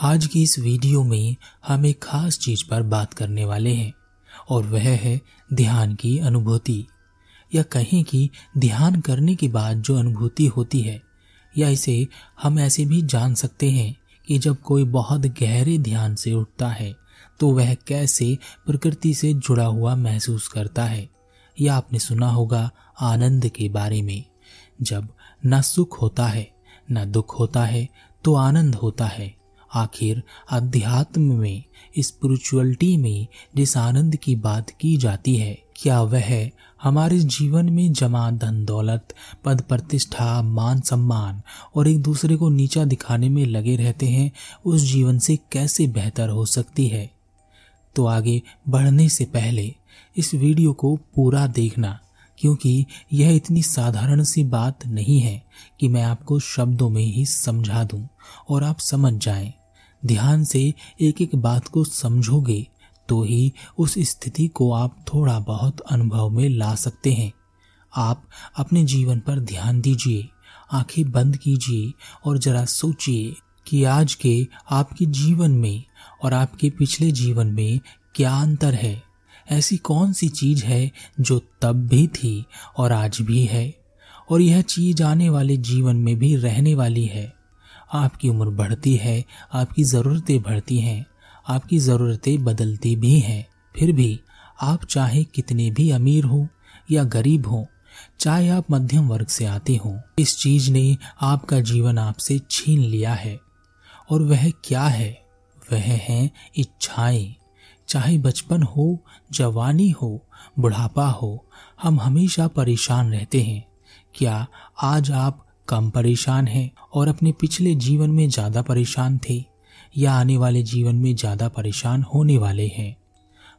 आज की इस वीडियो में हम एक खास चीज़ पर बात करने वाले हैं, और वह है ध्यान की अनुभूति, या कहें कि ध्यान करने के बाद जो अनुभूति होती है, या इसे हम ऐसे भी जान सकते हैं कि जब कोई बहुत गहरे ध्यान से उठता है तो वह कैसे प्रकृति से जुड़ा हुआ महसूस करता है, या आपने सुना होगा आनंद के बारे में। जब न सुख होता है, न दुख होता है तो आनंद होता है। आखिर अध्यात्म में स्पिरिचुअलिटी में जिस आनंद की बात की जाती है, क्या वह हमारे जीवन में जमा धन दौलत, पद प्रतिष्ठा, मान सम्मान और एक दूसरे को नीचा दिखाने में लगे रहते हैं, उस जीवन से कैसे बेहतर हो सकती है तो आगे बढ़ने से पहले इस वीडियो को पूरा देखना, क्योंकि यह इतनी साधारण सी बात नहीं है कि मैं आपको शब्दों में ही समझा दूँ और आप समझ जाएँ। ध्यान से एक एक बात को समझोगे तो ही उस स्थिति को आप थोड़ा बहुत अनुभव में ला सकते हैं। आप अपने जीवन पर ध्यान दीजिए, आँखें बंद कीजिए और जरा सोचिए कि आज के आपके जीवन में और आपके पिछले जीवन में क्या अंतर है। ऐसी कौन सी चीज़ है जो तब भी थी और आज भी है? और यह चीज़ आने वाले जीवन में भी रहने वाली है। आपकी उम्र बढ़ती है, आपकी ज़रूरतें बढ़ती हैं, आपकी ज़रूरतें बदलती भी हैं। फिर भी आप चाहे कितने भी अमीर हो या गरीब हो, चाहे आप मध्यम वर्ग से आते हो, इस चीज़ ने आपका जीवन आपसे छीन लिया है। और वह क्या है? वह है इच्छाएँ। चाहे बचपन हो, जवानी हो, बुढ़ापा हो, हम हमेशा परेशान रहते हैं। क्या आज आप कम परेशान हैं और अपने पिछले जीवन में ज़्यादा परेशान थे या आने वाले जीवन में ज़्यादा परेशान होने वाले हैं।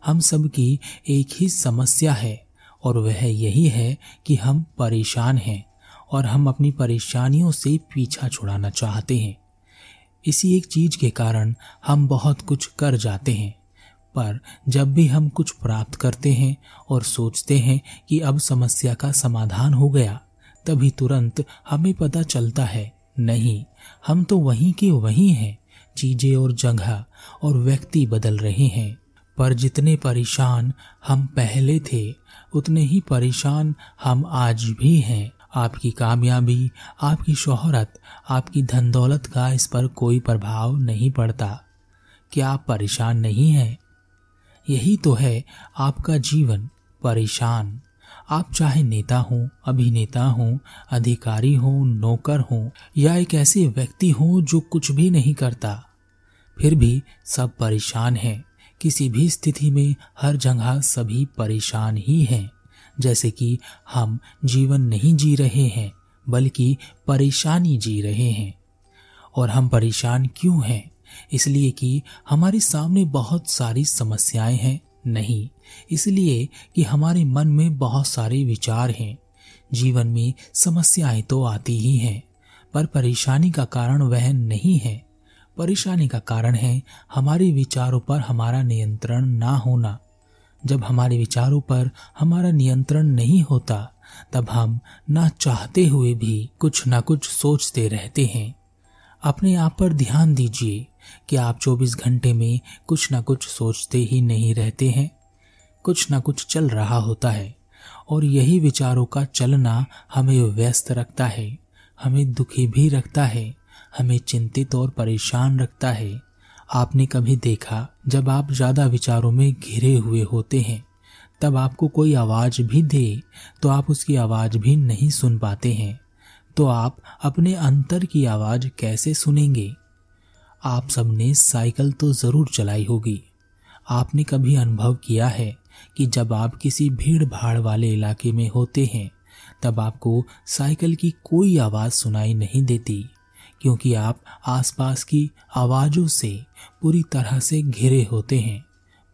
हम सब की एक ही समस्या है और वह यही है कि हम परेशान हैं और हम अपनी परेशानियों से पीछा छुड़ाना चाहते हैं। इसी एक चीज़ के कारण हम बहुत कुछ कर जाते हैं, पर जब भी हम कुछ प्राप्त करते हैं और सोचते हैं कि अब समस्या का समाधान हो गया तभी तुरंत हमें पता चलता है, नहीं, हम तो वहीं के वहीं हैं, चीज़ें और जगह और व्यक्ति बदल रहे हैं। पर जितने परेशान हम पहले थे, उतने ही परेशान हम आज भी हैं। आपकी कामयाबी, आपकी शोहरत, आपकी धन दौलत का इस पर कोई प्रभाव नहीं पड़ता। क्या आप परेशान नहीं हैं? यही तो है आपका जीवन, परेशान। आप चाहे नेता हो, अभिनेता हो, अधिकारी हो, नौकर हो, या एक ऐसे व्यक्ति हो जो कुछ भी नहीं करता, फिर भी सब परेशान हैं। किसी भी स्थिति में हर जगह सभी परेशान ही हैं। जैसे कि हम जीवन नहीं जी रहे हैं, बल्कि परेशानी जी रहे हैं। और हम परेशान क्यों हैं? इसलिए कि हमारे सामने बहुत सारी समस्याएँ हैं। नहीं, इसलिए कि हमारे मन में बहुत सारे विचार हैं। जीवन में समस्याएँ तो आती ही हैं, पर परेशानी का कारण वह नहीं है। परेशानी का कारण है हमारे विचारों पर हमारा नियंत्रण ना होना। जब हमारे विचारों पर हमारा नियंत्रण नहीं होता, तब हम ना चाहते हुए भी कुछ ना कुछ सोचते रहते हैं। अपने आप पर ध्यान दीजिए कि आप 24 घंटे में कुछ ना कुछ सोचते ही नहीं रहते हैं। कुछ ना कुछ चल रहा होता है और यही विचारों का चलना हमें व्यस्त रखता है, हमें दुखी भी रखता है, हमें चिंतित और परेशान रखता है। आपने कभी देखा जब आप ज़्यादा विचारों में घिरे हुए होते हैं, तब आपको कोई आवाज़ भी दे तो आप उसकी आवाज़ भी नहीं सुन पाते हैं। तो आप अपने अंतर की आवाज़ कैसे सुनेंगे? आप सबने साइकिल तो ज़रूर चलाई होगी। आपने कभी अनुभव किया है कि जब आप किसी भीड़ भाड़ वाले इलाके में होते हैं, तब आपको साइकिल की कोई आवाज़ सुनाई नहीं देती, क्योंकि आप आसपास की आवाजों से पूरी तरह से घिरे होते हैं।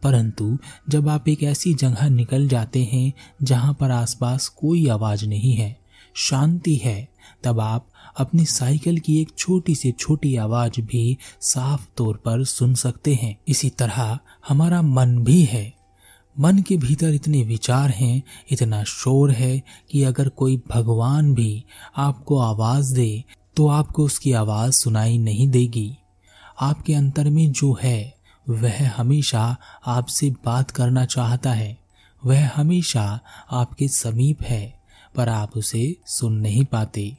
परंतु जब आप एक ऐसी जगह निकल जाते हैं जहाँ पर आसपास कोई आवाज़ नहीं है, शांति है तब आप अपनी साइकिल की एक छोटी से छोटी आवाज़ भी साफ़ तौर पर सुन सकते हैं। इसी तरह हमारा मन भी है। मन के भीतर इतने विचार हैं, इतना शोर है कि अगर कोई भगवान भी आपको आवाज़ दे तो आपको उसकी आवाज़ सुनाई नहीं देगी। आपके अंतर में जो है, वह हमेशा आपसे बात करना चाहता है। वह हमेशा आपके समीप है, पर आप उसे सुन नहीं पाते।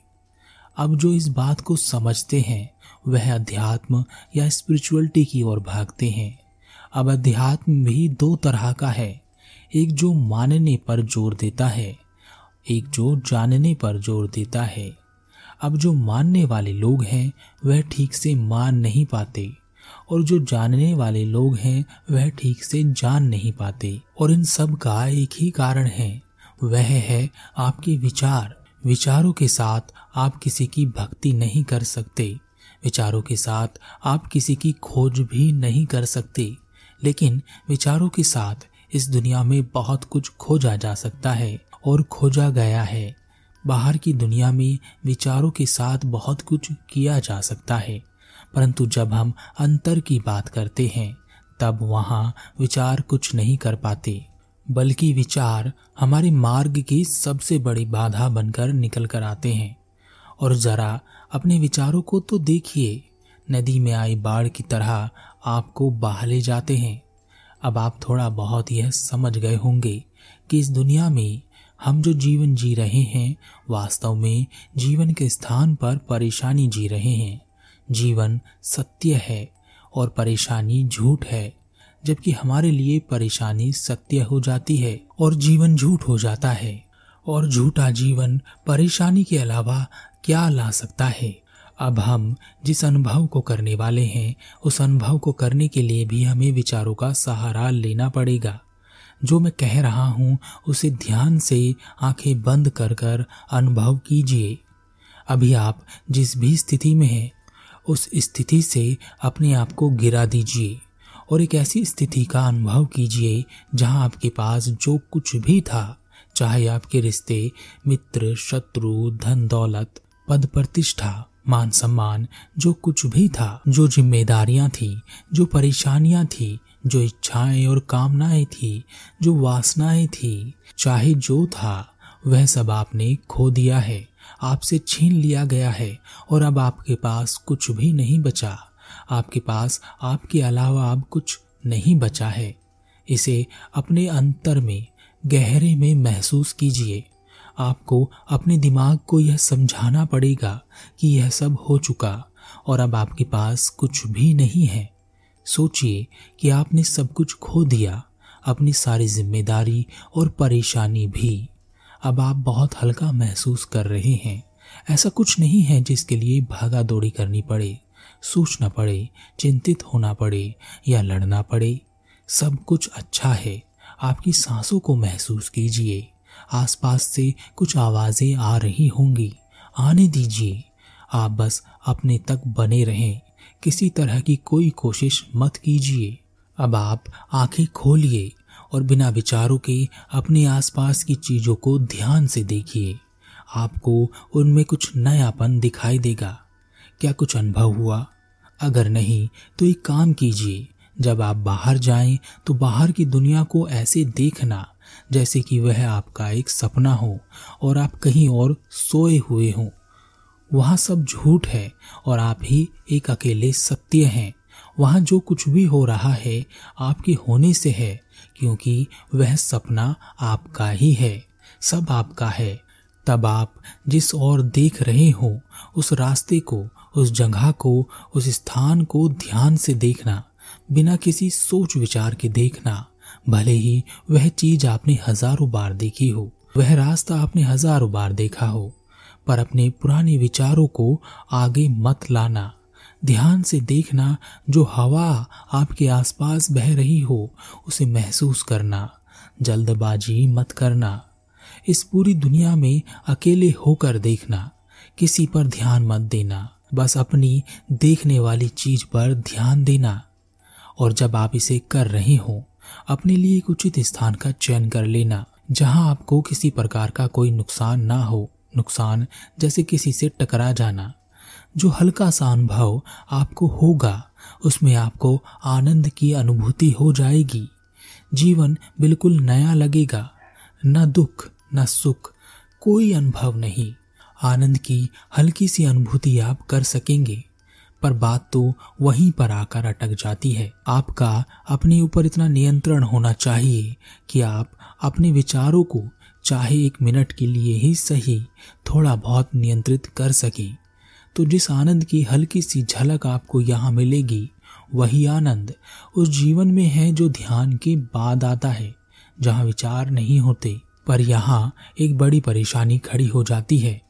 अब जो इस बात को समझते हैं, वह अध्यात्म या स्पिरिचुअलिटी की ओर भागते हैं। अब अध्यात्म भी दो तरह का है। एक जो मानने पर ज़ोर देता है, एक जो जानने पर ज़ोर देता है। अब जो मानने वाले लोग हैं, वह ठीक से मान नहीं पाते। और जो जानने वाले लोग हैं, वह ठीक से जान नहीं पाते। और इन सब का एक ही कारण है। वह है आपके विचार। विचारों के साथ आप किसी की भक्ति नहीं कर सकते। विचारों के साथ आप किसी की खोज भी नहीं कर सकते। लेकिन विचारों के साथ इस दुनिया में बहुत कुछ खोजा जा सकता है और खोजा गया है। बाहर की दुनिया में विचारों के साथ बहुत कुछ किया जा सकता है। परंतु जब हम अंतर की बात करते हैं, तब वहाँ विचार कुछ नहीं कर पाते। बल्कि विचार हमारे मार्ग की सबसे बड़ी बाधा बनकर निकल कर आते हैं। और जरा अपने विचारों को तो देखिए, नदी में आई बाढ़ की तरह आपको बहा ले जाते हैं। अब आप थोड़ा बहुत यह समझ गए होंगे कि इस दुनिया में हम जो जीवन जी रहे हैं, वास्तव में जीवन के स्थान पर परेशानी जी रहे हैं। जीवन सत्य है और परेशानी झूठ है। जबकि हमारे लिए परेशानी सत्य हो जाती है और जीवन झूठ हो जाता है। और झूठा जीवन परेशानी के अलावा क्या ला सकता है? अब हम जिस अनुभव को करने वाले हैं, उस अनुभव को करने के लिए भी हमें विचारों का सहारा लेना पड़ेगा। जो मैं कह रहा हूँ, उसे ध्यान से आँखें बंद कर कर अनुभव कीजिए। अभी आप जिस भी स्थिति में हैं, उस स्थिति से अपने आप को गिरा दीजिए। और एक ऐसी स्थिति का अनुभव कीजिए, जहाँ आपके पास जो कुछ भी था, चाहे आपके रिश्ते, मित्र, शत्रु, धन, दौलत, पद प्रतिष्ठा, मान सम्मान, जो कुछ भी था, जो जिम्मेदारियाँ थी, जो परेशानियाँ थी, जो इच्छाएँ और कामनाएँ थी, जो वासनाएँ थी, चाहे जो था, वह सब आपने खो दिया है, आपसे छीन लिया गया है, और अब आपके पास कुछ भी नहीं बचा। आपके पास, आपके अलावा अब कुछ नहीं बचा है। इसे अपने अंतर में, गहरे में महसूस कीजिए। आपको अपने दिमाग को यह समझाना पड़ेगा कि यह सब हो चुका और अब आपके पास कुछ भी नहीं है। सोचिए कि आपने सब कुछ खो दिया, अपनी सारी ज़िम्मेदारी और परेशानी भी। अब आप बहुत हल्का महसूस कर रहे हैं। ऐसा कुछ नहीं है जिसके लिए भागा दौड़ी करनी पड़े। सोचना पड़े, चिंतित होना पड़े या लड़ना पड़े, सब कुछ अच्छा है। आपकी सांसों को महसूस कीजिए। आसपास से कुछ आवाज़ें आ रही होंगी। आने दीजिए। आप बस अपने तक बने रहें। किसी तरह की कोई कोशिश मत कीजिए। अब आप आँखें खोलिए और बिना विचारों के अपने आसपास की चीज़ों को ध्यान से देखिए। आपको उनमें कुछ नयापन दिखाई देगा। क्या कुछ अनुभव हुआ? अगर नहीं तो एक काम कीजिए। जब आप बाहर जाएँ तो बाहर की दुनिया को ऐसे देखना, जैसे कि वह आपका एक सपना हो, और आप कहीं और सोए हुए हों। वहाँ सब झूठ है, और आप ही एक अकेले सत्य हैं। वहाँ जो कुछ भी हो रहा है, आपके होने से है, क्योंकि वह सपना आपका ही है, सब आपका है। तब आप जिस ओर देख रहे हो, उस रास्ते को उस जगह को, उस स्थान को ध्यान से देखना, बिना किसी सोच विचार के देखना। भले ही वह चीज़ आपने हज़ारों बार देखी हो, वह रास्ता आपने हज़ारों बार देखा हो, पर अपने पुराने विचारों को आगे मत लाना। ध्यान से देखना, जो हवा आपके आसपास बह रही हो, उसे महसूस करना। जल्दबाजी मत करना। इस पूरी दुनिया में अकेले होकर देखना, किसी पर ध्यान मत देना। बस अपनी देखने वाली चीज़ पर ध्यान देना। और जब आप इसे कर रहे हो, अपने लिए एक उचित स्थान का चयन कर लेना, जहाँ आपको किसी प्रकार का कोई नुकसान ना हो। नुकसान जैसे किसी से टकरा जाना, जो हल्का सा अनुभव आपको होगा, उसमें आपको आनंद की अनुभूति हो जाएगी। जीवन बिल्कुल नया लगेगा, न दुख, न सुख, कोई अनुभव नहीं। आनंद की हल्की सी अनुभूति आप कर सकेंगे। पर बात तो वहीं पर आकर अटक जाती है। आपका अपने ऊपर इतना नियंत्रण होना चाहिए कि आप अपने विचारों को चाहे एक मिनट के लिए ही सही, थोड़ा बहुत नियंत्रित कर सके। तो जिस आनंद की हल्की सी झलक आपको यहाँ मिलेगी, वही आनंद उस जीवन में है जो ध्यान के बाद आता है, जहाँ विचार नहीं होते, पर यहाँ एक बड़ी परेशानी खड़ी हो जाती है।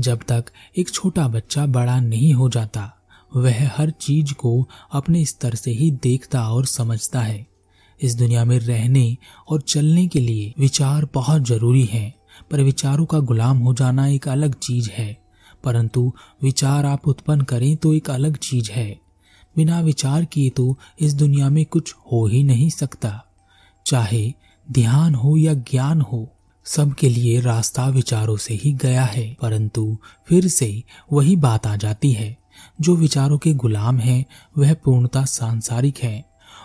जब तक एक छोटा बच्चा बड़ा नहीं हो जाता, वह हर चीज़ को अपने स्तर से ही देखता और समझता है। इस दुनिया में रहने और चलने के लिए विचार बहुत ज़रूरी है, पर विचारों का गुलाम हो जाना एक अलग चीज़ है। परंतु विचार आप उत्पन्न करें तो एक अलग चीज़ है। बिना विचार किए तो इस दुनिया में कुछ हो ही नहीं सकता। चाहे ध्यान हो या ज्ञान हो सबके लिए रास्ता विचारों से ही गया है, परंतु फिर से वही बात आ जाती है। जो विचारों के गुलाम हैं, वह पूर्णता सांसारिक है,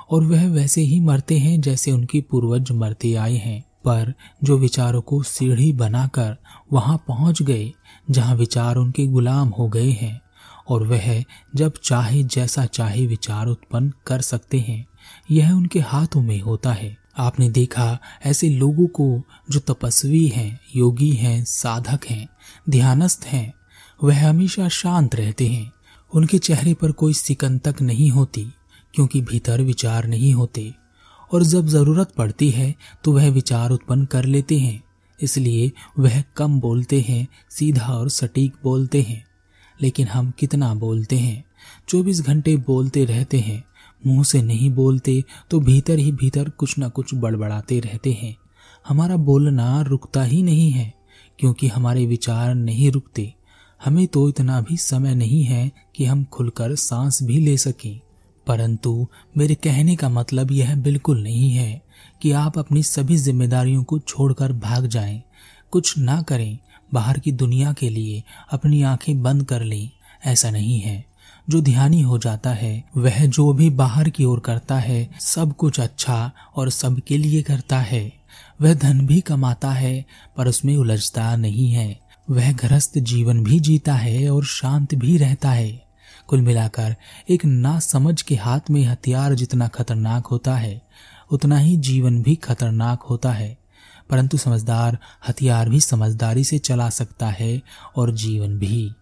और वह वैसे ही मरते हैं जैसे उनके पूर्वज मरते आए हैं। पर जो विचारों को सीढ़ी बनाकर वहाँ पहुँच गए, जहाँ विचार उनके गुलाम हो गए हैं, और वह जब चाहे जैसा चाहे विचार उत्पन्न कर सकते हैं, यह उनके हाथों में होता है। आपने देखा ऐसे लोगों को जो तपस्वी हैं, योगी हैं, साधक हैं, ध्यानस्थ हैं, वह हमेशा शांत रहते हैं। उनके चेहरे पर कोई सिकन तक नहीं होती, क्योंकि भीतर विचार नहीं होते। और जब ज़रूरत पड़ती है तो वह विचार उत्पन्न कर लेते हैं। इसलिए वह कम बोलते हैं, सीधा और सटीक बोलते हैं। लेकिन हम कितना बोलते हैं? चौबीस घंटे बोलते रहते हैं। मुँह से नहीं बोलते तो भीतर ही भीतर कुछ ना कुछ बड़बड़ाते रहते हैं। हमारा बोलना रुकता ही नहीं है क्योंकि हमारे विचार नहीं रुकते। हमें तो इतना भी समय नहीं है कि हम खुलकर सांस भी ले सकें। परंतु मेरे कहने का मतलब यह बिल्कुल नहीं है कि आप अपनी सभी जिम्मेदारियों को छोड़कर भाग जाएँ, कुछ ना करें बाहर की दुनिया के लिए अपनी आँखें बंद कर लें ऐसा नहीं है। जो ध्यानी हो जाता है, वह जो भी बाहर की ओर करता है, सब कुछ अच्छा और सबके लिए करता है। वह धन भी कमाता है, पर उसमें उलझता नहीं है। वह गृहस्थ जीवन भी जीता है और शांत भी रहता है। कुल मिलाकर, एक ना समझ के हाथ में हथियार जितना खतरनाक होता है, उतना ही जीवन भी खतरनाक होता है। परंतु समझदार हथियार भी समझदारी से चला सकता है और जीवन भी।